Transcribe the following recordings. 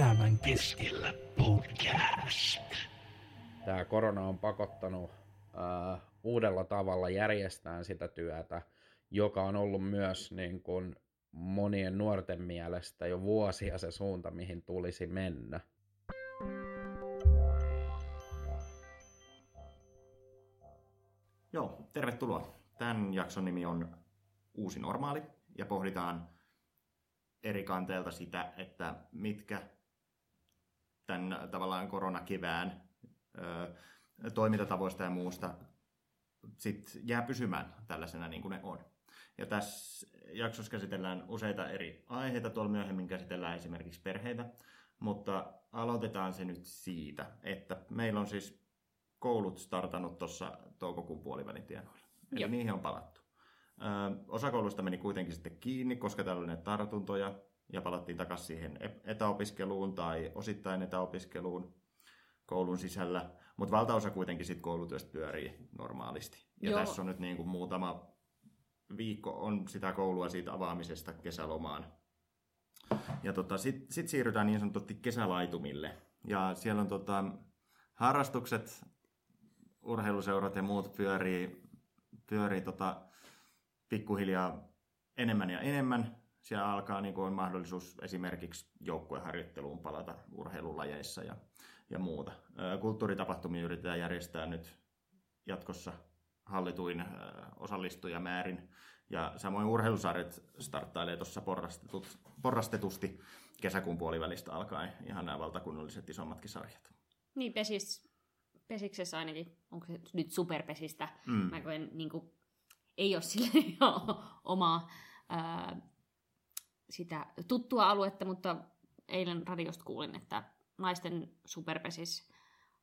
Elämän keskellä podcast. Tämä korona on pakottanut äh, uudella tavalla järjestään sitä työtä, joka on ollut myös niin kuin monien nuorten mielestä jo vuosia se suunta, mihin tulisi mennä. Joo, tervetuloa. Tämän jakson nimi on Uusi normaali ja pohditaan eri kanteelta sitä, että mitkä tämän tavallaan koronakevään ö, toimintatavoista ja muusta sit jää pysymään tällaisena niin kuin ne on. Ja tässä jaksossa käsitellään useita eri aiheita, tuolla myöhemmin käsitellään esimerkiksi perheitä, mutta aloitetaan se nyt siitä, että meillä on siis koulut startannut tuossa toukokuun puolivälin tienoilla. Eli niihin on palattu. Ö, osa koulusta meni kuitenkin sitten kiinni, koska täällä oli ne tartuntoja, ja palattiin takaisin siihen e- etäopiskeluun tai osittain etäopiskeluun koulun sisällä, mutta valtaosa kuitenkin sitten koulutyöstä pyörii normaalisti. Ja Joo. tässä on nyt niin kuin muutama viikko on sitä koulua siitä avaamisesta kesälomaan. Ja tota, sitten sit siirrytään niin sanotusti kesälaitumille. Ja siellä on tota, harrastukset, urheiluseurat ja muut pyörii, pyörii tota, pikkuhiljaa enemmän ja enemmän. Siellä alkaa niin kuin on mahdollisuus esimerkiksi joukkueharjoitteluun palata urheilulajeissa ja, ja muuta. Kulttuuritapahtumia yritetään järjestää nyt jatkossa hallituin osallistujamäärin. Ja samoin urheilusarjat starttailee tuossa porrastetusti kesäkuun puolivälistä alkaen ihan nämä valtakunnalliset isommatkin sarjat. Niin, pesis, pesiksessä ainakin, onko se nyt superpesistä, Mm. mä koen, niin kuin, ei ole sille omaa ää, sitä tuttua aluetta, mutta eilen radiosta kuulin, että naisten superpesis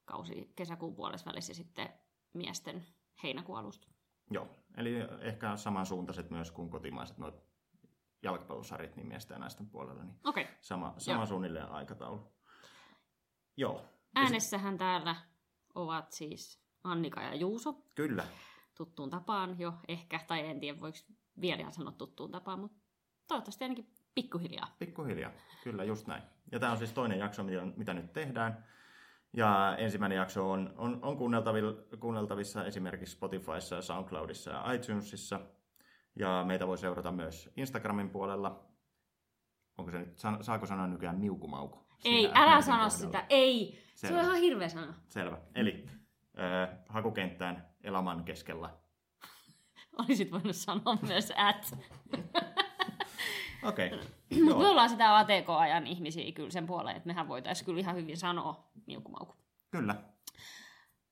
kausi kesäkuun puolessa välissä sitten miesten heinäkuun alusta. Joo, eli ehkä samansuuntaiset myös kuin kotimaiset noit jalkapallosarjat niin miesten ja naisten puolella, niin Okei. Okay. sama, sama Joo. suunnilleen aikataulu. Joo, Äänessähän täällä ovat siis Annika ja Juuso, kyllä. tuttuun tapaan jo ehkä, tai en tiedä voiko vielä ihan sanoa tuttuun tapaan, mutta toivottavasti ainakin pikkuhiljaa. Pikkuhiljaa, kyllä just näin. Ja tämä on siis toinen jakso, mitä, mitä nyt tehdään. Ja ensimmäinen jakso on, on, on kuunneltavilla, kuunneltavissa esimerkiksi Spotifyssa SoundCloudissa ja iTunesissa. Ja meitä voi seurata myös Instagramin puolella. Onko se nyt, saako sanoa nykyään miukumauku? Ei, Siinä älä sano kohdalla. sitä, ei. Se Selvä. on ihan hirveä sana. Selvä. Eli äh, hakukenttään Elaman keskellä. Olisit voinut sanoa myös at. Okei. Okay. Mutta me ollaan sitä ATK-ajan ihmisiä kyllä sen puoleen, että mehän voitaisiin kyllä ihan hyvin sanoa miukumauku. Kyllä.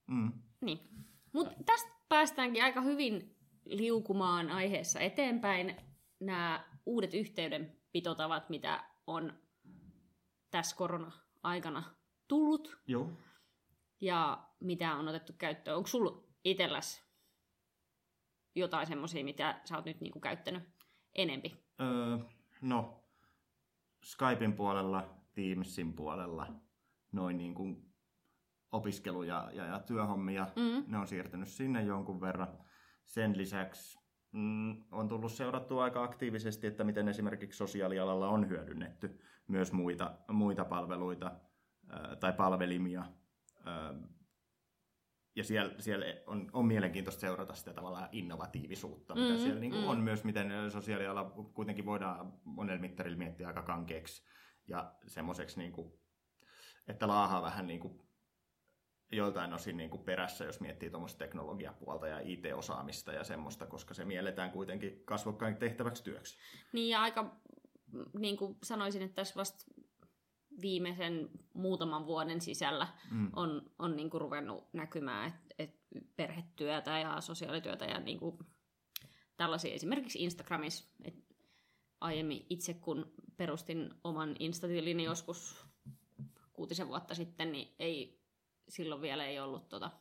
Mm. Niin. Mutta tästä päästäänkin aika hyvin liukumaan aiheessa eteenpäin. Nämä uudet yhteydenpitotavat, mitä on tässä korona-aikana tullut Joo. ja mitä on otettu käyttöön. Onko sulla itselläs jotain semmoisia, mitä sä oot nyt niinku käyttänyt enempi? Öö, no, Skypein puolella, Teamsin puolella, noin niin kuin opiskelu- ja, ja, ja työhommia, Mm. ne on siirtynyt sinne jonkun verran. Sen lisäksi mm, on tullut seurattua aika aktiivisesti, että miten esimerkiksi sosiaalialalla on hyödynnetty myös muita, muita palveluita ää, tai palvelimia. Ää, ja siellä, siellä on, on mielenkiintoista seurata sitä tavallaan innovatiivisuutta, mitä Mm, siellä niin mm. on myös, miten sosiaaliala kuitenkin voidaan monella mittarilla miettiä aika kankeeksi ja semmoiseksi, niin kuin, että laahaa vähän niin kuin joiltain osin niin kuin perässä, jos miettii tuommoista teknologiapuolta ja IT-osaamista ja semmoista, koska se mielletään kuitenkin kasvokkain tehtäväksi työksi. Niin ja aika, niin kuin sanoisin, että tässä vasta viimeisen muutaman vuoden sisällä Mm. on, on niin kuin ruvennut näkymään, että et perhetyötä ja sosiaalityötä ja niin kuin tällaisia esimerkiksi Instagramissa. Et aiemmin itse kun perustin oman Instatilini joskus kuutisen vuotta sitten, niin ei, silloin vielä ei ollut tota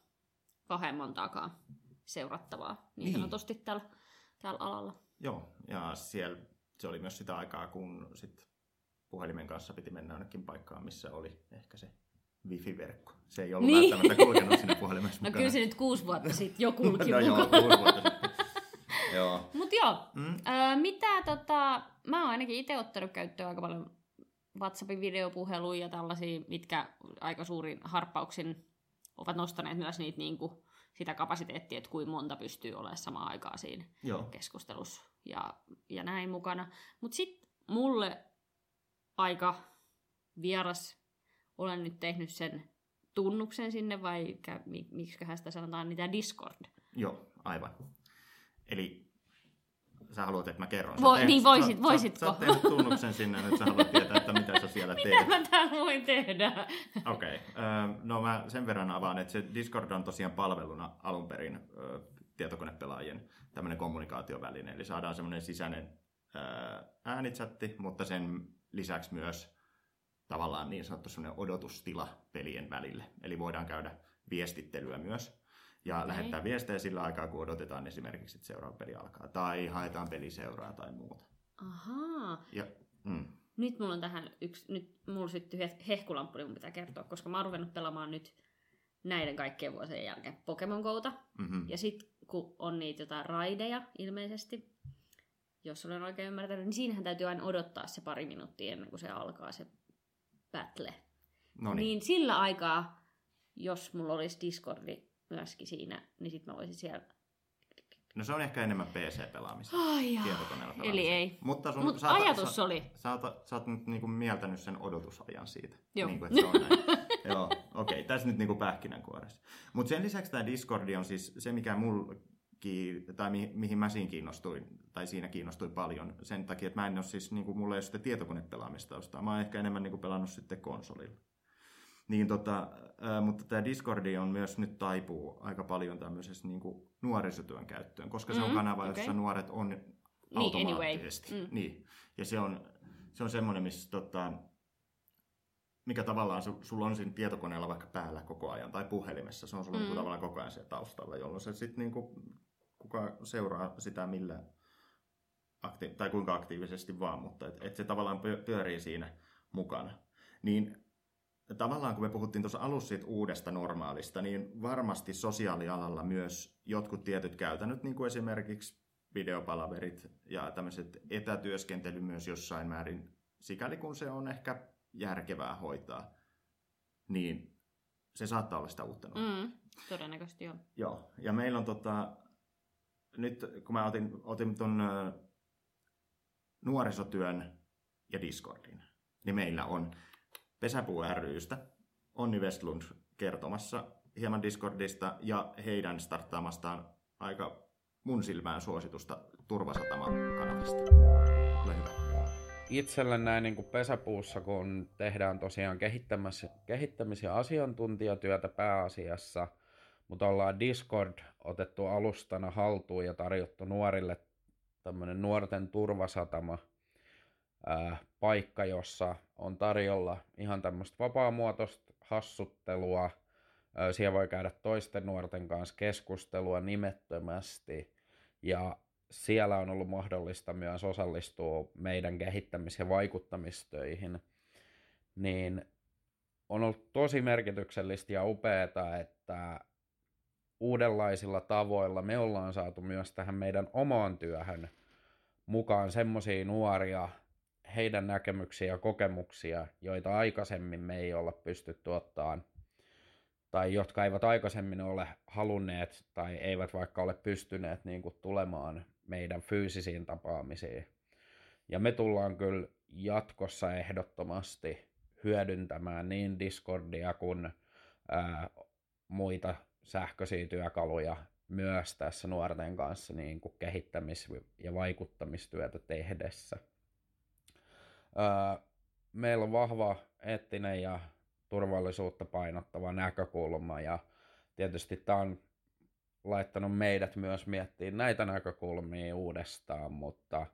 kahden montaakaan seurattavaa niin Niin. sanotusti tällä, tällä alalla. Joo, ja siellä se oli myös sitä aikaa, kun sit puhelimen kanssa piti mennä jonnekin paikkaan, missä oli ehkä se wifi-verkko. Se ei ollut Niin. välttämättä kulkenut siinä puhelimessa No mukana. kyllä se nyt kuusi vuotta sitten jo kulki no joo, kuusi vuotta sitten. joo. Mut joo, Mm. öö, mitä tota, mä oon ainakin itse ottanut käyttöön aika paljon WhatsAppin videopuheluja ja tällaisia, mitkä aika suurin harppauksin ovat nostaneet myös niitä niin kuin, sitä kapasiteettia, että kuinka monta pystyy olemaan samaan aikaan siinä Joo. keskustelussa ja, ja näin mukana. Mutta sitten mulle aika vieras, olen nyt tehnyt sen tunnuksen sinne, vai miksi sitä sanotaan, niitä Discord. Joo, aivan. Eli sä haluat, että mä kerron. Vo, teet, niin, voisit, sä, voisitko? Sä, sä oot tehnyt tunnuksen sinne, nyt sä haluat tietää, että mitä sä siellä teet. mitä mä täällä voin tehdä? Okei, okay. no mä sen verran avaan, että se Discord on tosiaan palveluna alun perin tietokonepelaajien tämmöinen kommunikaatioväline, eli saadaan semmoinen sisäinen äänichatti, mutta sen lisäksi myös tavallaan niin sanottu semmoinen odotustila pelien välille, eli voidaan käydä viestittelyä myös ja okay. lähettää viestejä sillä aikaa, kun odotetaan esimerkiksi, että seuraava peli alkaa, tai haetaan peliseuraa tai muuta. Ahaa. Ja, mm. Nyt mulla on tähän yksi, nyt mulla syttyi hehkulamppu, niin mun pitää kertoa, koska mä oon ruvennut pelaamaan nyt näiden kaikkien vuosien jälkeen Pokemon Gouta. Mm-hmm. Ja sitten kun on niitä jotain raideja ilmeisesti, jos olen oikein ymmärtänyt, niin siinähän täytyy aina odottaa se pari minuuttia ennen kuin se alkaa se battle. Noniin. Niin sillä aikaa, jos mulla olisi Discordi myöskin siinä, niin sitten mä voisin siellä... No se on ehkä enemmän PC-pelaamista. Ai tietokoneella Eli ei. Mutta sun, Mut sä, ajatus sä, oli. Sä, oot, sä oot nyt niinku mieltänyt sen odotusajan siitä. Joo. Niin kuin, että se on näin. Joo, okei. Okay. Tässä nyt niinku pähkinänkuoressa. Mutta sen lisäksi tämä Discordi on siis se, mikä mulla tai mi- mihin mä siinä kiinnostuin, tai siinä kiinnostuin paljon, sen takia, että mä en ole siis, niin kuin mulla ei ole sitten tietokonepelaamista ostaa. Mä oon ehkä enemmän niin kuin pelannut sitten konsolilla. Niin tota, ää, mutta tämä Discordi on myös nyt taipuu aika paljon tämmöisessä niin kuin nuorisotyön käyttöön, koska mm-hmm, se on kanava, jossa okay. nuoret on niin, automaattisesti. Anyway. Mm. Niin. Ja se on, se on semmoinen, missä tota, mikä tavallaan su, sulla on siinä tietokoneella vaikka päällä koko ajan tai puhelimessa, se on sulla mm. tavallaan koko ajan siellä taustalla, jolloin se sitten niinku, kuka seuraa sitä millä akti- tai kuinka aktiivisesti vaan, mutta että et se tavallaan pyörii siinä mukana. Niin tavallaan kun me puhuttiin tuossa alussa siitä uudesta normaalista, niin varmasti sosiaalialalla myös jotkut tietyt käytännöt, niin kuin esimerkiksi videopalaverit ja tämmöiset etätyöskentely myös jossain määrin, sikäli kun se on ehkä järkevää hoitaa, niin se saattaa olla sitä uutta mm, Todennäköisesti joo. Joo, ja meillä on tota, nyt kun mä otin, otin ton nuorisotyön ja Discordin, niin meillä on Pesäpuu rystä Onni Westlund kertomassa hieman Discordista ja heidän starttaamastaan aika mun silmään suositusta Turvasatama-kanavista. Ole hyvä. Itselle näin niin kuin pesäpuussa, kun tehdään tosiaan kehittämis- kehittämis- ja asiantuntijatyötä pääasiassa, mutta ollaan Discord otettu alustana haltuun ja tarjottu nuorille tämmöinen nuorten turvasatama – ää, paikka, jossa on tarjolla ihan tämmöistä vapaamuotoista hassuttelua. Ää, siellä voi käydä toisten nuorten kanssa keskustelua nimettömästi. Ja siellä on ollut mahdollista myös osallistua meidän kehittämis- ja vaikuttamistöihin. Niin on ollut tosi merkityksellistä ja upeaa, että uudenlaisilla tavoilla me ollaan saatu myös tähän meidän omaan työhön mukaan semmoisia nuoria, heidän näkemyksiä ja kokemuksia, joita aikaisemmin me ei olla pystytty ottaan, tai jotka eivät aikaisemmin ole halunneet tai eivät vaikka ole pystyneet niin kuin tulemaan meidän fyysisiin tapaamisiin. Ja me tullaan kyllä jatkossa ehdottomasti hyödyntämään niin Discordia kuin ää, muita sähköisiä työkaluja myös tässä nuorten kanssa niin kuin kehittämis- ja vaikuttamistyötä tehdessä. meillä on vahva eettinen ja turvallisuutta painottava näkökulma ja tietysti tämä on laittanut meidät myös miettimään näitä näkökulmia uudestaan, mutta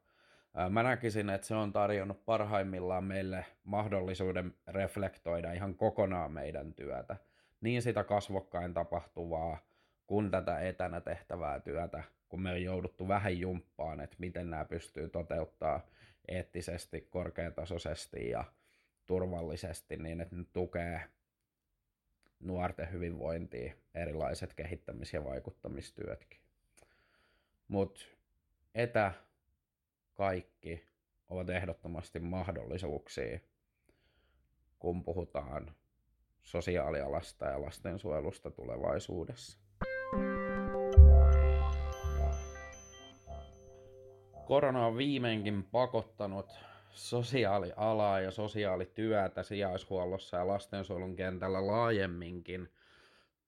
mä näkisin, että se on tarjonnut parhaimmillaan meille mahdollisuuden reflektoida ihan kokonaan meidän työtä. Niin sitä kasvokkain tapahtuvaa, kuin tätä etänä tehtävää työtä, kun me on jouduttu vähän jumppaan, että miten nämä pystyy toteuttaa eettisesti, korkeatasoisesti ja turvallisesti niin, että ne tukee nuorten hyvinvointia, erilaiset kehittämis- ja vaikuttamistyötkin. Mutta etä kaikki ovat ehdottomasti mahdollisuuksia kun puhutaan sosiaalialasta ja lastensuojelusta tulevaisuudessa. Korona on viimeinkin pakottanut sosiaalialaa ja sosiaalityötä sijaishuollossa ja lastensuojelun kentällä laajemminkin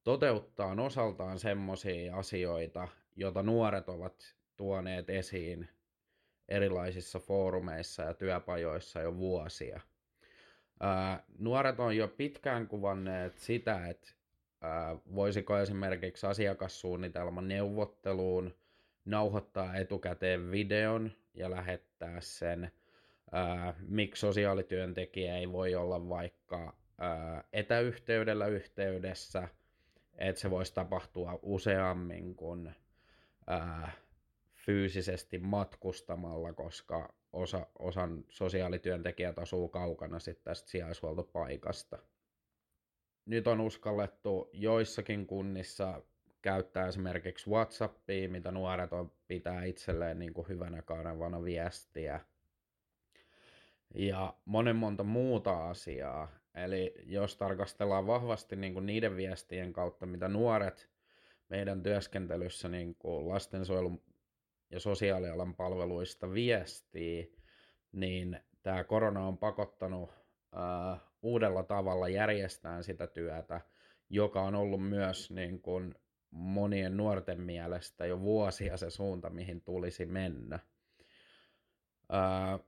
toteuttaa osaltaan semmoisia asioita, joita nuoret ovat tuoneet esiin erilaisissa foorumeissa ja työpajoissa jo vuosia. Nuoret on jo pitkään kuvanneet sitä, että voisiko esimerkiksi asiakassuunnitelman neuvotteluun nauhoittaa etukäteen videon ja lähettää sen. Ää, miksi sosiaalityöntekijä ei voi olla vaikka etäyhteydellä yhteydessä, että se voisi tapahtua useammin kuin fyysisesti matkustamalla, koska osa, osan sosiaalityöntekijät asuu kaukana sitten tästä sijaishuoltopaikasta. Nyt on uskallettu joissakin kunnissa käyttää esimerkiksi Whatsappia, mitä nuoret on pitää itselleen niin kuin hyvänä kanavana viestiä. Ja monen monta muuta asiaa. Eli jos tarkastellaan vahvasti niin kuin niiden viestien kautta, mitä nuoret meidän työskentelyssä niin kuin lastensuojelun ja sosiaalialan palveluista viestii, niin tämä korona on pakottanut uh, uudella tavalla järjestään sitä työtä, joka on ollut myös niin kuin monien nuorten mielestä jo vuosia se suunta, mihin tulisi mennä. Uh,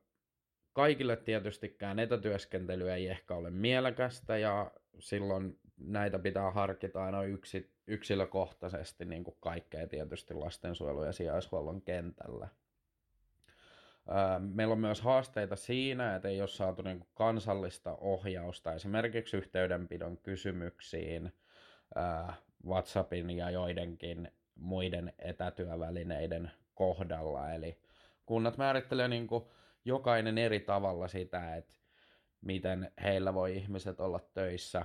kaikille tietystikään etätyöskentely ei ehkä ole mielekästä ja silloin näitä pitää harkita aina yksi, yksilökohtaisesti niin kuin kaikkea tietysti lastensuojelu- ja sijaishuollon kentällä. Meillä on myös haasteita siinä, että ei ole saatu niin kuin kansallista ohjausta esimerkiksi yhteydenpidon kysymyksiin WhatsAppin ja joidenkin muiden etätyövälineiden kohdalla. Eli kunnat määrittelee niin kuin jokainen eri tavalla sitä, että miten heillä voi ihmiset olla töissä,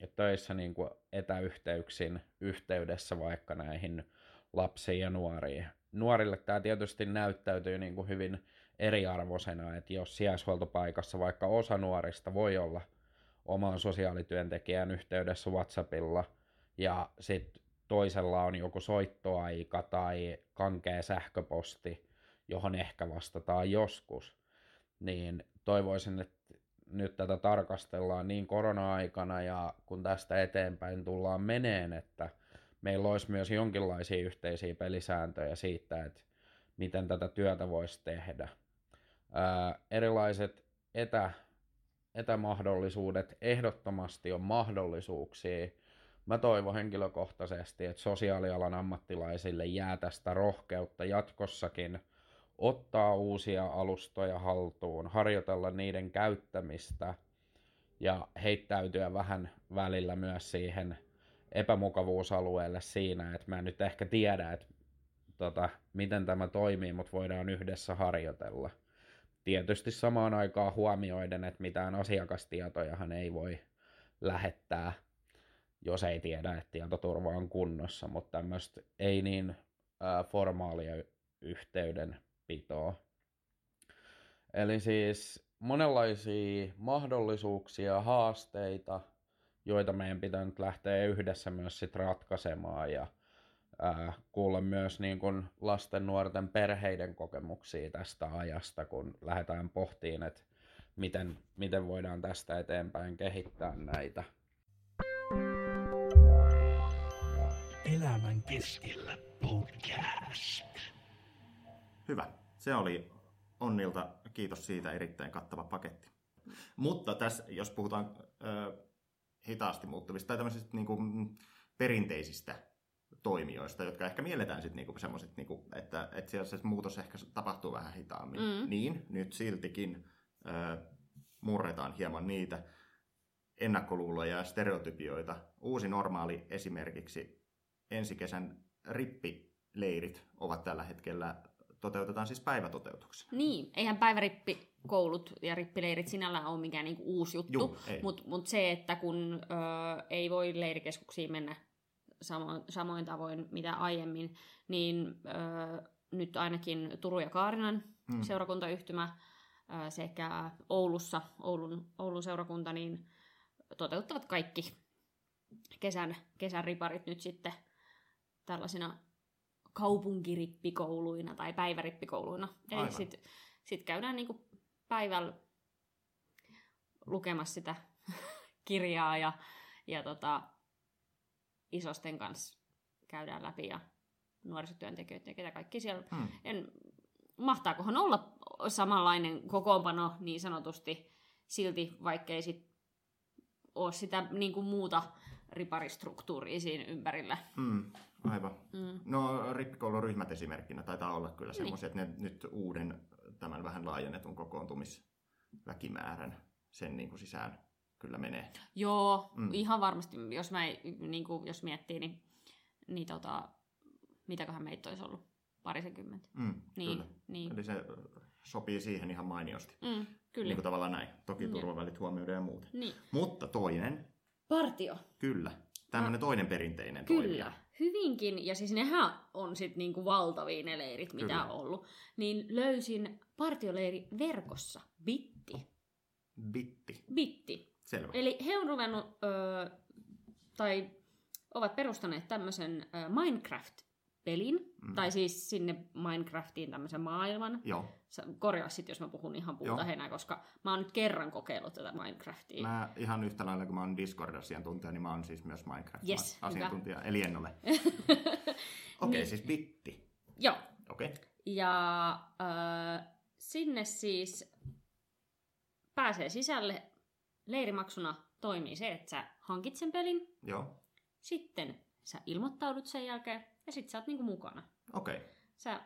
ja töissä niin kuin etäyhteyksin yhteydessä vaikka näihin lapsiin ja nuoriin. Nuorille tämä tietysti näyttäytyy niin kuin hyvin eriarvoisena, että jos sijaishuoltopaikassa vaikka osa nuorista voi olla oman sosiaalityöntekijän yhteydessä WhatsAppilla ja sitten toisella on joku soittoaika tai kankea sähköposti, johon ehkä vastataan joskus, niin toivoisin, että nyt tätä tarkastellaan niin korona-aikana ja kun tästä eteenpäin tullaan meneen, että meillä olisi myös jonkinlaisia yhteisiä pelisääntöjä siitä, että miten tätä työtä voisi tehdä. Ää, erilaiset etä, etämahdollisuudet ehdottomasti on mahdollisuuksia. Mä toivon henkilökohtaisesti, että sosiaalialan ammattilaisille jää tästä rohkeutta jatkossakin – ottaa uusia alustoja haltuun, harjoitella niiden käyttämistä ja heittäytyä vähän välillä myös siihen epämukavuusalueelle siinä, että mä en nyt ehkä tiedä, että tota, miten tämä toimii, mutta voidaan yhdessä harjoitella. Tietysti samaan aikaan huomioiden, että mitään asiakastietojahan ei voi lähettää, jos ei tiedä, että tietoturva on kunnossa, mutta tämmöistä ei niin äh, formaalia yhteyden pitoa. Eli siis monenlaisia mahdollisuuksia, haasteita, joita meidän pitää nyt lähteä yhdessä myös sit ratkaisemaan ja ää, kuulla myös niin kun lasten, nuorten, perheiden kokemuksia tästä ajasta, kun lähdetään pohtiin, että miten, miten voidaan tästä eteenpäin kehittää näitä. Elämän keskellä podcast. Hyvä. Se oli Onnilta. Kiitos siitä. Erittäin kattava paketti. Mutta tässä, jos puhutaan ö, hitaasti muuttuvista tai tämmöisistä niin kuin, perinteisistä toimijoista, jotka ehkä mielletään sitten niinku semmoiset, niinku, että, että siellä se muutos ehkä tapahtuu vähän hitaammin. Mm. Niin, nyt siltikin ö, murretaan hieman niitä ennakkoluuloja ja stereotypioita. Uusi normaali esimerkiksi ensi kesän rippileirit ovat tällä hetkellä toteutetaan siis päivätoteutuksena. Niin, eihän päivärippikoulut ja rippileirit sinällään ole mikään niinku uusi juttu, mutta mut se, että kun ö, ei voi leirikeskuksiin mennä samoin, samoin tavoin mitä aiemmin, niin ö, nyt ainakin Turun ja Kaarinan hmm. seurakuntayhtymä ää, sekä Oulussa, Oulun, Oulun seurakunta, niin toteuttavat kaikki kesän, kesän riparit nyt sitten tällaisina kaupunkirippikouluina tai päivärippikouluina. Eli Aivan. sitten sit käydään niinku päivällä lukemassa sitä kirjaa ja, ja tota, isosten kanssa käydään läpi ja nuorisotyöntekijöitä ja ketä kaikki siellä. Hmm. En, mahtaakohan olla samanlainen kokoonpano niin sanotusti silti, vaikkei sit ole sitä niin kuin muuta riparistruktuuria siinä ympärillä. Mm, aivan. Mm. No rippikoulun ryhmät esimerkkinä taitaa olla kyllä Niin. semmoisia, että ne nyt uuden tämän vähän laajennetun kokoontumisväkimäärän sen niin kuin sisään kyllä menee. Joo, Mm. ihan varmasti, jos, mä, niin kuin, jos miettii, niin, niin tota, mitäköhän meitä olisi ollut? Parisenkymmentä. Mm, Niin, kyllä. niin. Eli se sopii siihen ihan mainiosti. Mm, kyllä. Niin kuin tavallaan näin. Toki Joo. turvavälit huomioiden ja muuta. Niin. Mutta toinen, Partio. kyllä. Tämmöinen toinen perinteinen Kyllä, toimija. Hyvinkin. Ja siis nehän on sitten niinku valtavia ne leirit, mitä Kyllä. on ollut. Niin löysin partioleiri verkossa. Bitti. Bitti. Bitti. Selvä. Eli he on ruvennut, öö, tai ovat perustaneet tämmöisen öö, Minecraft-pelin. Mm. Tai siis sinne Minecraftiin tämmöisen maailman. Joo. Sä Korjaa sitten, jos mä puhun ihan puuta heinää, koska mä oon nyt kerran kokeillut tätä Minecraftia. Mä ihan yhtä lailla, kun mä oon Discord-asiantuntija, niin mä oon siis myös Yes, Minecraft-asiantuntija. Eli en ole. Okei, okay, Niin. siis bitti. Joo. Okei. Okay. Ja äh, sinne siis pääsee sisälle. Leirimaksuna toimii se, että sä hankit sen pelin, Joo. sitten sä ilmoittaudut sen jälkeen ja sit sä oot niinku mukana. Okei. Okay. Sä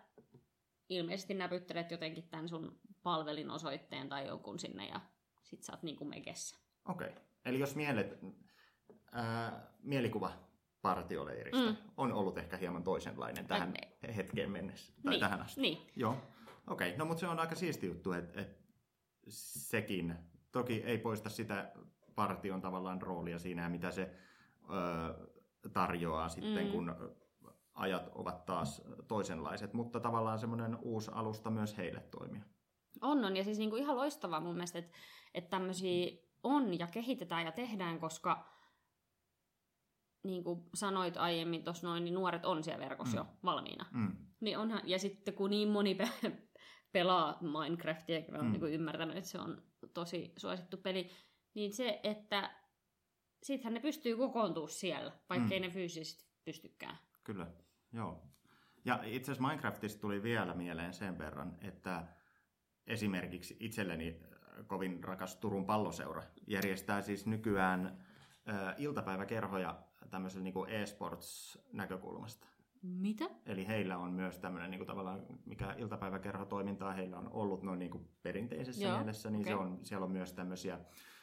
ilmeisesti näpyttelet jotenkin tämän sun palvelin osoitteen tai jonkun sinne ja sit sä oot niinku mekessä. Okei. Okay. Eli jos mielet, ää, mielikuva partioleiristä mm. On ollut ehkä hieman toisenlainen tähän hetkeen mennessä, tai niin, tähän asti. Niin, Joo. Okei, okay. no mutta se on aika siisti juttu, että et sekin, toki ei poista sitä partion tavallaan roolia siinä, ja mitä se ö, tarjoaa sitten, Mm. kun ajat ovat taas toisenlaiset, mutta tavallaan semmoinen uusi alusta myös heille toimia. On, on. Ja siis niinku ihan loistavaa mun mielestä, että, että tämmöisiä on ja kehitetään ja tehdään, koska niin kuin sanoit aiemmin tuossa noin, niin nuoret on siellä verkossa Mm. jo valmiina. Mm. Niin onhan, ja sitten kun niin moni pe- pelaa Minecraftia, mä oon Mm. niin ymmärtänyt, että se on tosi suosittu peli, niin se, että sittenhän ne pystyy kokoontumaan siellä, vaikkei mm. ne fyysisesti pystykään. Kyllä, joo. Ja itse asiassa Minecraftista tuli vielä mieleen sen verran, että esimerkiksi itselleni äh, kovin rakas Turun palloseura järjestää siis nykyään äh, iltapäiväkerhoja tämmöisellä niin e-sports-näkökulmasta. Mitä? Eli heillä on myös tämmöinen niin kuin tavallaan, mikä iltapäiväkerhotoimintaa heillä on ollut noin niin kuin perinteisessä Joo, mielessä, niin se okei. on, siellä on myös tämmöisiä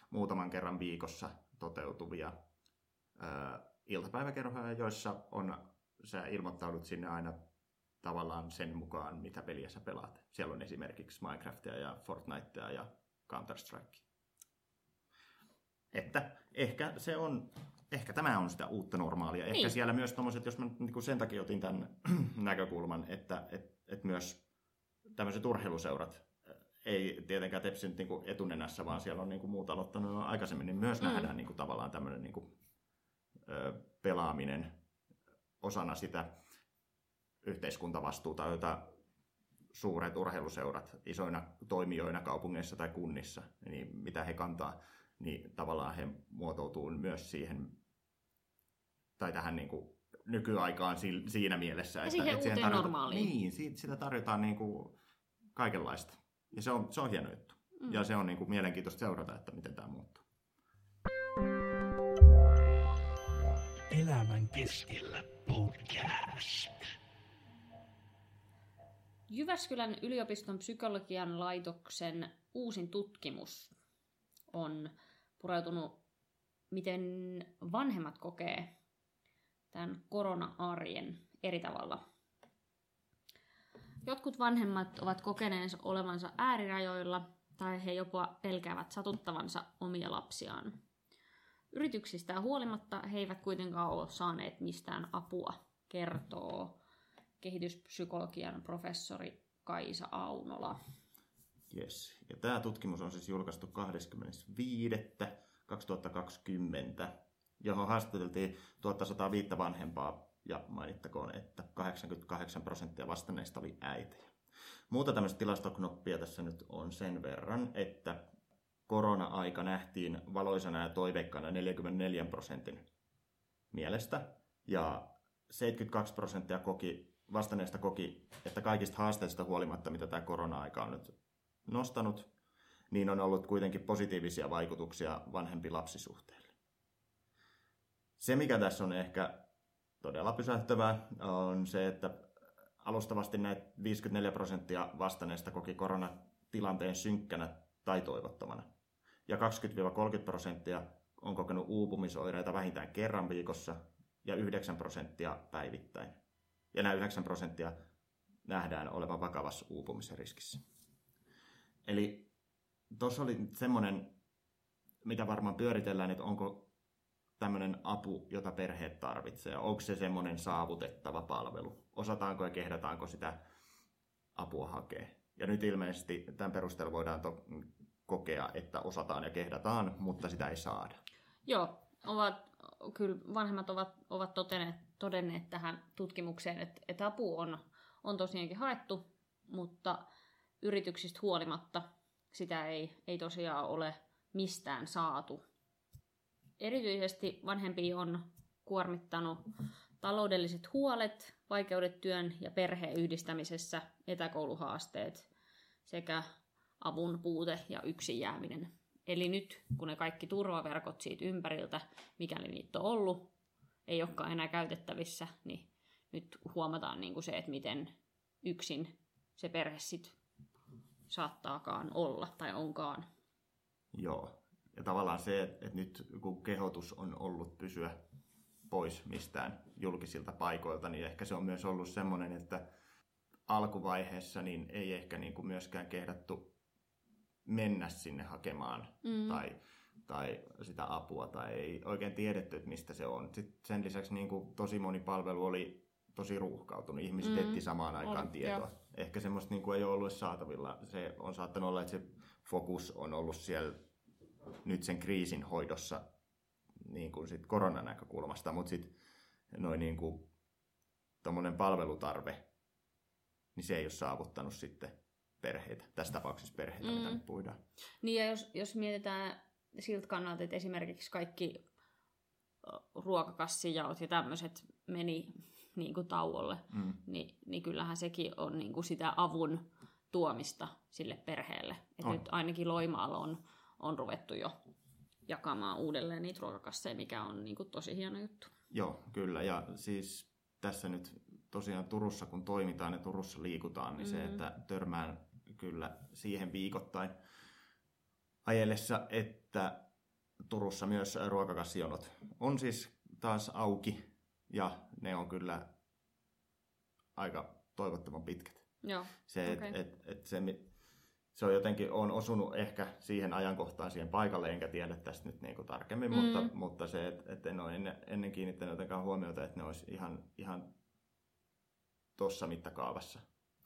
muutaman kerran viikossa toteutuvia ö, iltapäiväkerhoja, joissa on, sä ilmoittaudut sinne aina tavallaan sen mukaan, mitä peliä sä pelaat. Siellä on esimerkiksi Minecraftia ja Fortnitea ja Counter-Strike. Että ehkä se on, ehkä tämä on sitä uutta normaalia. Ehkä Niin. siellä myös tommoset, jos mä niin sen takia otin tämän näkökulman, että et, et myös tämmöiset urheiluseurat ei tietenkään Tepsi nyt niin etunenässä, vaan siellä on niin kuin muut aloittanut aikaisemmin, niin myös Mm. mm. nähdään niin kuin tavallaan tämmöinen niin kuin, ö, pelaaminen osana sitä yhteiskuntavastuuta, jota suuret urheiluseurat isoina toimijoina kaupungeissa tai kunnissa, niin mitä he kantaa, niin tavallaan he muotoutuu myös siihen tai tähän niin kuin nykyaikaan si- siinä mielessä. Ja siihen uuteen tarjota- normaaliin. Niin, siitä, sitä tarjotaan niin kuin kaikenlaista. Ja se on, se on hieno juttu. Mm. Ja se on niin kuin mielenkiintoista seurata, että miten tämä muuttuu. Elämän keskellä podcast. Jyväskylän yliopiston psykologian laitoksen uusin tutkimus on pureutunut, miten vanhemmat kokee tämän korona-arjen eri tavalla. Jotkut vanhemmat ovat kokeneet olevansa äärirajoilla tai he jopa pelkäävät satuttavansa omia lapsiaan. Yrityksistään huolimatta he eivät kuitenkaan ole saaneet mistään apua, kertoo kehityspsykologian professori Kaisa Aunola. Yes. Ja tämä tutkimus on siis julkaistu 25.2020, johon haastateltiin 1105 vanhempaa ja mainittakoon, että 88 prosenttia vastanneista oli äitejä. Muuta tämmöistä tilastoknoppia tässä nyt on sen verran, että korona-aika nähtiin valoisana ja toiveikkana 44 prosentin mielestä. Ja 72 prosenttia koki, vastanneista koki, että kaikista haasteista huolimatta, mitä tämä korona-aika on nyt nostanut, niin on ollut kuitenkin positiivisia vaikutuksia vanhempi lapsisuhteelle. Se, mikä tässä on ehkä todella pysähtävää, on se, että alustavasti näitä 54 prosenttia vastanneista koki koronatilanteen synkkänä tai toivottomana. Ja 20-30 prosenttia on kokenut uupumisoireita vähintään kerran viikossa ja 9 prosenttia päivittäin. Ja nämä 9 prosenttia nähdään olevan vakavassa uupumisen riskissä. Eli tuossa oli semmoinen, mitä varmaan pyöritellään, että onko tämmöinen apu, jota perheet tarvitsee, onko se semmoinen saavutettava palvelu, osataanko ja kehdataanko sitä apua hakea. Ja nyt ilmeisesti tämän perusteella voidaan to- kokea, että osataan ja kehdataan, mutta sitä ei saada. Joo, ovat, kyllä vanhemmat ovat, ovat todenneet, todenneet tähän tutkimukseen, että, että apu on, on tosiaankin haettu, mutta yrityksistä huolimatta sitä ei, ei tosiaan ole mistään saatu. Erityisesti vanhempi on kuormittanut taloudelliset huolet, vaikeudet työn ja perheen yhdistämisessä, etäkouluhaasteet sekä avun puute ja yksin jääminen. Eli nyt, kun ne kaikki turvaverkot siitä ympäriltä, mikäli niitä on ollut, ei olekaan enää käytettävissä, niin nyt huomataan niin kuin se, että miten yksin se perhe sit saattaakaan olla tai onkaan. Joo. Ja tavallaan se, että nyt kun kehotus on ollut pysyä pois mistään julkisilta paikoilta, niin ehkä se on myös ollut semmoinen, että alkuvaiheessa niin ei ehkä niin kuin myöskään kehdattu mennä sinne hakemaan mm. tai, tai sitä apua tai ei oikein tiedetty, että mistä se on. Sitten sen lisäksi niin kuin tosi moni palvelu oli tosi ruuhkautunut. Ihmiset mm. etti samaan aikaan Oli, tietoa. joo. Ehkä semmoista niin kuin ei ole ollut saatavilla. Se on saattanut olla, että se fokus on ollut siellä nyt sen kriisin hoidossa niin kuin sit koronan näkökulmasta, mutta sitten noin niin kuin palvelutarve, niin se ei ole saavuttanut sitten perheitä, tässä tapauksessa perheitä, mm. mitä nyt puhutaan. Niin ja jos, jos mietitään siltä kannalta, että esimerkiksi kaikki ruokakassijaot ja tämmöiset meni niin kuin tauolle, Mm. niin, niin kyllähän sekin on niin kuin sitä avun tuomista sille perheelle. Et On. nyt ainakin Loimaalla on, on ruvettu jo jakamaan uudelleen niitä ruokakasseja, mikä on niin kuin tosi hieno juttu. Joo, kyllä. Ja siis tässä nyt tosiaan Turussa, kun toimitaan ja Turussa liikutaan, niin mm. se, että törmään kyllä siihen viikoittain ajellessa, että Turussa myös ruokakassijonot on siis taas auki ja ne on kyllä aika toivottoman pitkät. Joo, Se, okay. Et, et, et se, se on jotenkin, on osunut ehkä siihen ajankohtaan siihen paikalle, enkä tiedä tästä nyt niinku tarkemmin, Mm. mm. mutta, mutta se, että et en ole ennen, ennen kiinnittänyt jotenkaan huomiota, että ne olisi ihan, ihan tuossa mittakaavassa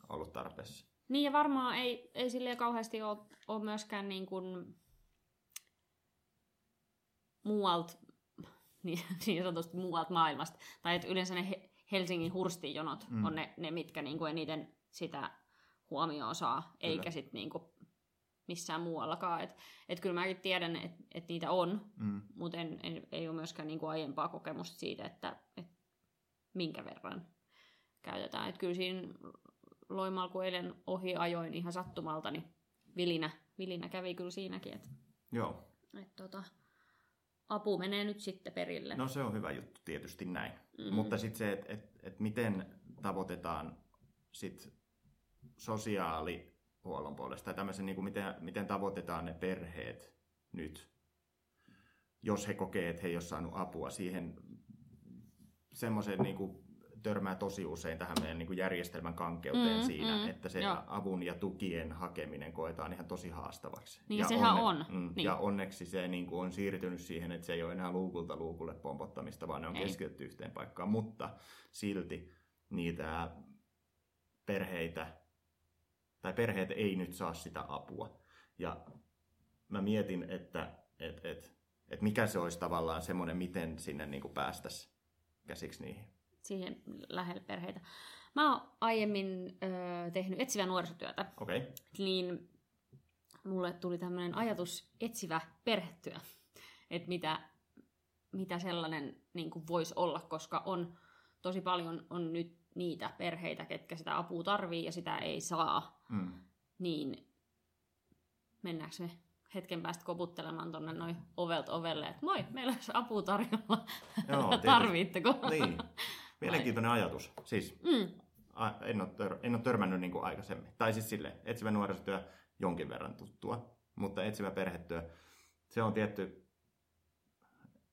ollut tarpeessa. Niin ja varmaan ei, ei silleen kauheasti ole, ole myöskään niin kuin muualta, niin, niin sanotusti muualta maailmasta. Tai että yleensä ne He- Helsingin hurstijonot mm. On ne, ne, mitkä niin kuin eniten sitä huomioon saa, eikä sitten niin kuin missään muuallakaan. Et, et kyllä mäkin tiedän, että et niitä on, Mm. mutta en, en, ei ole myöskään niin kuin aiempaa kokemusta siitä, että et minkä verran käytetään. Et kyllä siinä Loimaalla, kun eilen ohi ajoin ihan sattumalta, niin vilinä, vilinä kävi kyllä siinäkin, että Joo, et tota, apu menee nyt sitten perille. no se on hyvä juttu tietysti näin. Mm. Mm. Mutta sitten se, että et, et miten tavoitetaan sit sosiaalihuollon puolesta, tai tämmöisen, niin kuin miten, miten tavoitetaan ne perheet nyt, jos he kokee, että he ei ole saanut apua siihen, semmoisen niin kuin, törmää tosi usein tähän meidän niin kuin järjestelmän kankeuteen Mm, siinä, mm, että se joo. avun ja tukien hakeminen koetaan ihan tosi haastavaksi. Niin, sehän on. Mm, Niin. Ja onneksi se niin kuin, on siirtynyt siihen, että se ei ole enää luukulta luukulle pompottamista, vaan ne on Ei. keskitetty yhteen paikkaan, mutta silti niitä perheitä tai perheet ei nyt saa sitä apua. Ja mä mietin, että et, et, et mikä se olisi tavallaan semmoinen, miten sinne niin kuin päästäisiin käsiksi niihin. Siihen lähelle perheitä. Mä oon aiemmin ö, tehnyt etsivää nuorisotyötä, okay. niin mulle tuli tämmöinen ajatus etsivä perhetyö, että mitä, mitä sellainen niin voisi olla, koska on tosi paljon on nyt niitä perheitä, ketkä sitä apua tarvii ja sitä ei saa, mm. niin mennäänkö me hetken päästä koputtelemaan tonne noin ovelta ovelle, että moi, meillä olisi apua tarjolla, Joo, tietysti. tarviitteko? niin. Mielenkiintoinen ajatus. Siis Mm, a, en, ole tör, en ole törmännyt niin kuin aikaisemmin. Tai siis sille etsivä nuorisotyö jonkin verran tuttua, mutta etsivä perhetyö, se on tietty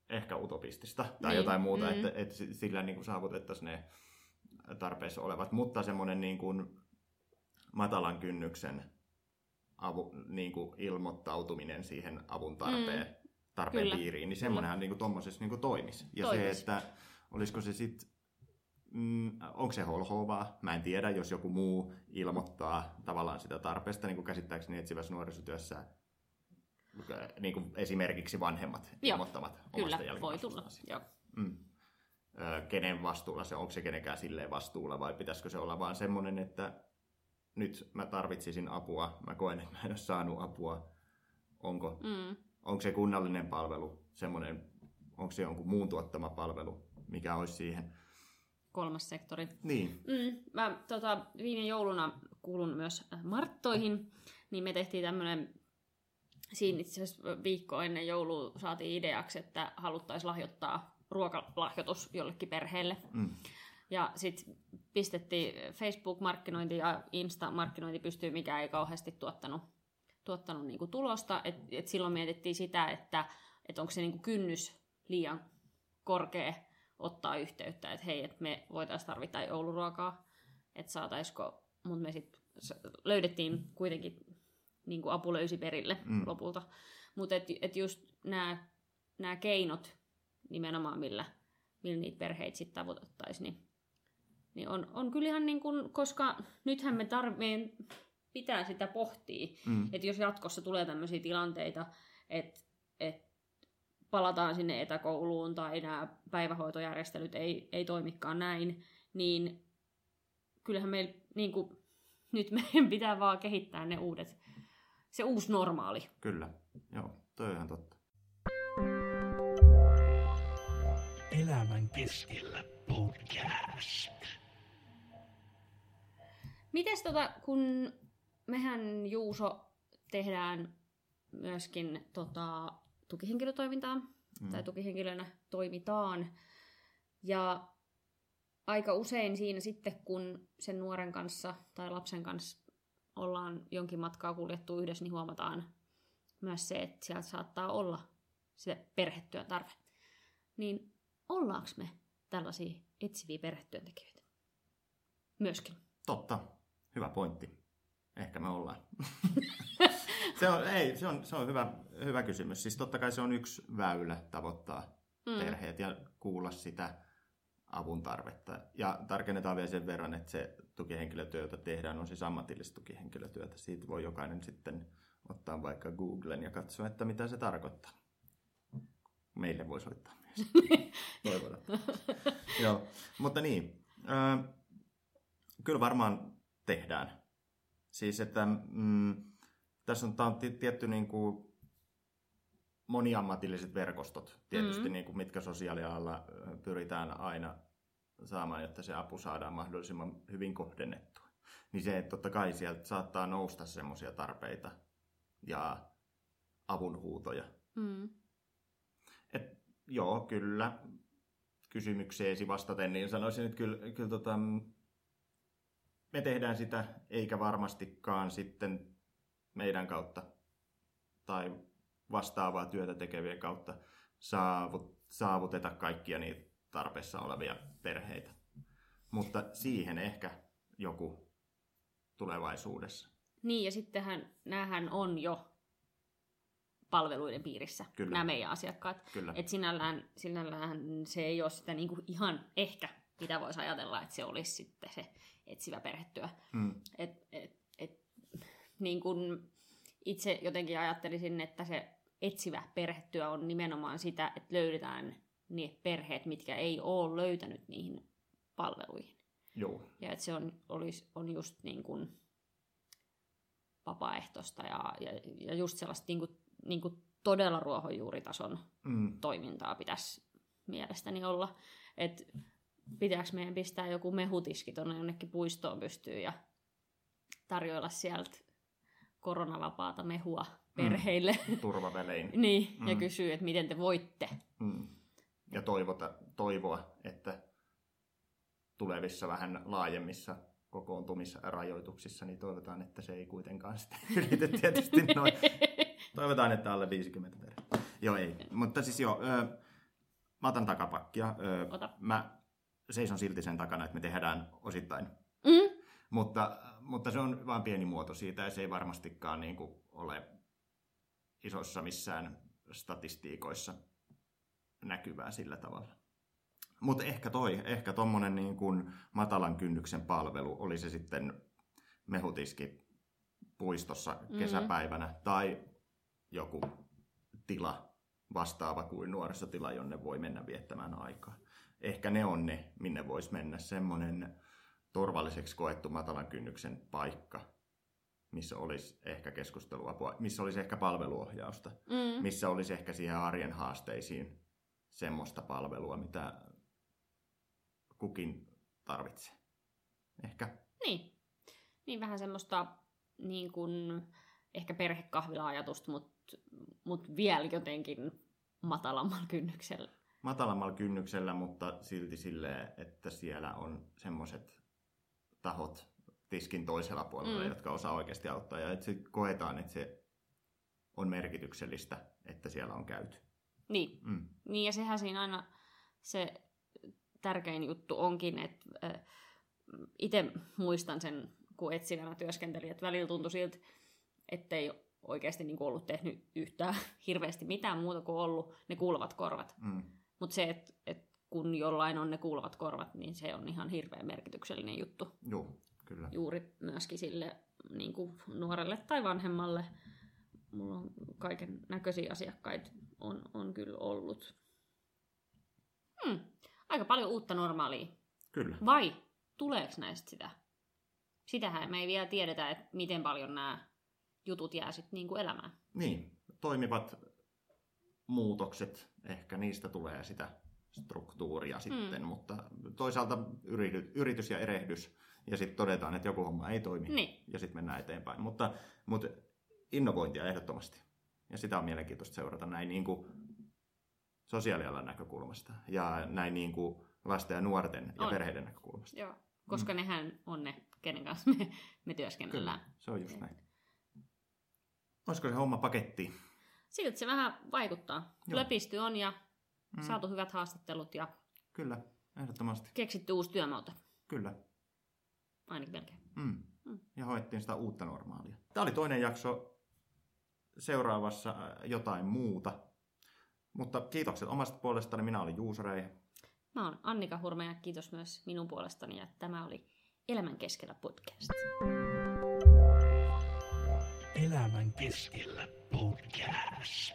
ehkä utopistista tai Niin, jotain muuta, mm. että, että si- sillä niin kuin saavutettaisiin ne tarpeessa olevat, mutta semmoinen niin kuin matalan kynnyksen avu, niin kuin ilmoittautuminen siihen avun tarpeen, mm. tarpeen Kyllä. piiriin, niin semmoinenhan niin tuommoisessa niin kuin toimisi. Ja Toimis. se, että olisiko se sitten Mm, onko se holhoavaa? Mä en tiedä, jos joku muu ilmoittaa tavallaan sitä tarpeesta, niin kuin käsittääkseni etsivässä nuorisotyössä niin kuin esimerkiksi vanhemmat Joo, ilmoittavat kyllä, omasta voi tulla. Joo. Mm. Ö, Kenen vastuulla se, onko se kenenkään silleen vastuulla vai pitäisikö se olla vaan semmoinen, että nyt mä tarvitsisin apua, mä koen, että mä en ole saanut apua, onko, Mm. onko se kunnallinen palvelu semmoinen, onko se jonkun muun tuottama palvelu, mikä olisi siihen. Kolmas sektori. Niin, Mm, mä tota, viime jouluna kuulun myös äh, Marttoihin, niin me tehtiin tämmöinen, siinä itse asiassa viikko ennen joulua saatiin ideaksi, että haluttaisiin lahjoittaa ruokalahjoitus jollekin perheelle. mm. Ja sitten pistettiin Facebook-markkinointi ja Insta-markkinointi pystyy, mikä ei kauheasti tuottanut, tuottanut niinku tulosta. Et, et silloin mietittiin sitä, että et onko se niinku kynnys liian korkea ottaa yhteyttä, että hei, että me voitaisiin tarvita jouluruokaa, että saataisiko, mutta me sitten löydettiin kuitenkin niin kuin apu löysi perille mm. Lopulta. Mutta et, et just nämä keinot nimenomaan, millä, millä niitä perheitä sitten tavoitettaisiin, niin, niin on, on kyllä ihan niin kuin, koska nythän me tarvitsemme, pitää sitä pohtia, Mm. että jos jatkossa tulee tämmöisiä tilanteita, että et palataan sinne etäkouluun tai nämä päivähoitojärjestelyt ei, ei toimikaan näin, niin kyllähän meillä niin kuin, nyt meidän pitää vaan kehittää ne uudet, se uusi normaali. Kyllä, joo, toi on ihan totta. Elämän keskellä podcast. Mites tota, kun mehän Juuso tehdään myöskin tota, tukihenkilötoimintaa, mm. tai tukihenkilönä toimitaan, ja aika usein siinä sitten, kun sen nuoren kanssa tai lapsen kanssa ollaan jonkin matkaa kuljettu yhdessä, niin huomataan myös se, että sieltä saattaa olla se perhetyön tarve. Niin ollaanko me tällaisia etsiviä perhetyöntekijöitä? Myöskin. Totta, hyvä pointti. Ehkä me ollaan. se on, ei, se on, se on hyvä, hyvä kysymys. Siis totta kai se on yksi väylä tavoittaa Mm. perheet ja kuulla sitä avun tarvetta. Ja tarkennetaan vielä sen verran, että se tukihenkilötyö, jota tehdään, on siis ammatillista tukihenkilötyötä. Siitä voi jokainen sitten ottaa vaikka Googlen ja katsoa, että mitä se tarkoittaa. Meille voi soittaa myös. Toivotaan. Joo, mutta niin. Ö, kyllä varmaan tehdään. Siis, että mm, tässä on, on ti- tietty niin kuin, moniammatilliset verkostot, tietysti, Mm. mm. niin kuin, mitkä sosiaalialalla pyritään aina saamaan, jotta se apu saadaan mahdollisimman hyvin kohdennettua. Niin se, että totta kai sieltä saattaa nousta semmoisia tarpeita ja avunhuutoja. Mm. Et, joo, kyllä. Kysymykseesi vastaten, niin sanoisin, että kyllä, kyllä tota, mm, me tehdään sitä, eikä varmastikaan sitten meidän kautta tai vastaavaa työtä tekevien kautta saavut, saavuteta kaikkia niitä tarpeessa olevia perheitä. Mutta siihen ehkä joku tulevaisuudessa. Niin, ja sittenhän näähän on jo palveluiden piirissä, Kyllä. nämä meidän asiakkaat. Kyllä. Et sinällään, sinällään se ei ole sitä niinku ihan ehkä, mitä voisi ajatella, että se olisi sitten se etsivä perhetyö. Mm, Et, et, et niin kun itse jotenkin ajattelisin, että se etsivä perhetyö on nimenomaan sitä, että löydetään ne perheet, mitkä ei ole löytänyt niihin palveluihin. Joo. Ja että se on, olisi, on just niin kuin vapaaehtoista ja, ja, ja just sellaista niin kuin, niin kuin todella ruohonjuuritason Mm. toimintaa pitäisi mielestäni olla. Että pitääkö meidän pistää joku mehutiski tuonne jonnekin puistoon pystyyn ja tarjoilla sieltä koronavapaata mehua perheille. Turvavälein. niin, ja Mm. kysyä, että miten te voitte. Mm. Ja toivota, toivoa, että tulevissa vähän laajemmissa kokoontumisrajoituksissa, niin toivotaan, että se ei kuitenkaan sitten ylity tietysti noin. Toivotaan, että alle 50 per. Joo, ei. Mutta siis joo, ö, mä otan takapakkia. Ö, Ota. mä seison silti sen takana, että me tehdään osittain. Mm? Mutta, mutta se on vain pieni muoto siitä ja se ei varmastikaan niin kuin ole isoissa missään statistiikoissa näkyvää sillä tavalla. Mutta ehkä toi, ehkä tommonen niin kuin matalan kynnyksen palvelu, oli se sitten mehutiski puistossa Mhm. kesäpäivänä tai joku tila vastaava kuin nuorisotila, jonne voi mennä viettämään aikaa. Ehkä ne on ne, minne voisi mennä semmoinen turvalliseksi koettu matalan kynnyksen paikka, missä olisi ehkä keskusteluapua, missä olisi ehkä palveluohjausta, Mm. missä olisi ehkä siihen arjen haasteisiin semmoista palvelua, mitä kukin tarvitsee. Ehkä. Niin. Niin vähän semmoista niin kuin, ehkä perhekahvila-ajatusta, mutta mut vielä jotenkin matalammalla kynnyksellä. matalammalla kynnyksellä, mutta silti silleen, että siellä on semmoiset tahot tiskin toisella puolella, Mm. jotka osaa oikeasti auttaa. Ja että koetaan, että se on merkityksellistä, että siellä on käyty. Niin. Mm. niin, ja sehän siinä aina se tärkein juttu onkin, että itse muistan sen, kun etsivänä työskentelin, että välillä tuntui siltä, ettei oikeasti niin ollut tehnyt yhtään hirveästi mitään muuta kuin ollut ne kuuluvat korvat. Mm. Mutta se, että et kun jollain on ne kuuluvat korvat, niin se on ihan hirveän merkityksellinen juttu. Joo, kyllä. Juuri myöskin sille niin kuin nuorelle tai vanhemmalle. Mulla on kaiken näköisiä asiakkaita on, on kyllä ollut. Hmm. Aika paljon uutta normaalia. Kyllä. Vai tuleeko näistä sitä? Sitähän me ei vielä tiedetä, että miten paljon nämä jutut jää sitten niin kuin elämään. Niin, toimivat muutokset, ehkä niistä tulee sitä struktuuria sitten, Mm. mutta toisaalta yrity, yritys ja erehdys, ja sitten todetaan, että joku homma ei toimi, Niin. ja sitten mennään eteenpäin. Mutta, mutta innovointia ehdottomasti, ja sitä on mielenkiintoista seurata näin niin kuin sosiaalialan näkökulmasta, ja näin niin kuin lasten ja nuorten ja On. perheiden näkökulmasta. Joo. Koska mm. nehän on ne, kenen kanssa me, me työskennellään. Kyllä, se on just näin. Olisiko se homma paketti? Siltä se vähän vaikuttaa. Joo. Löpisty on ja Mm. saatu hyvät haastattelut ja Kyllä, ehdottomasti. keksitty uusi työmuoto. Kyllä. Ainakin melkein. Mm. Mm. Ja hoettiin sitä uutta normaalia. Tämä oli toinen jakso. Seuraavassa äh, jotain muuta. Mutta kiitokset omasta puolestani. Minä olin Juuso Reihe. Mä oon Annika Hurme ja kiitos myös minun puolestani. Ja tämä oli Elämän keskellä podcast. Elämän keskellä podcast.